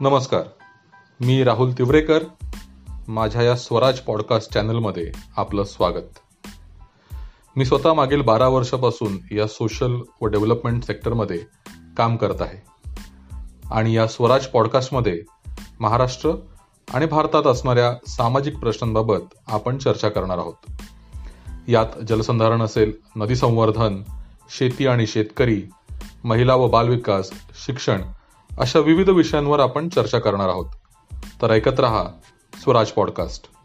नमस्कार. मी राहुल तिवरेकर. माझ्या या स्वराज पॉडकास्ट चॅनलमध्ये आपलं स्वागत. मी स्वतः मागील बारा वर्षापासून या सोशल व डेव्हलपमेंट सेक्टरमध्ये काम करत आहे. आणि या स्वराज पॉडकास्टमध्ये महाराष्ट्र आणि भारतात असणाऱ्या सामाजिक प्रश्नांबाबत आपण चर्चा करणार आहोत. यात जलसंधारण असेल नदी संवर्धन शेती आणि शेतकरी महिला व बालविकास शिक्षण अशा विविध विषयांवर आपण चर्चा करणार आहोत. तर ऐकत रहा स्वराज पॉडकास्ट.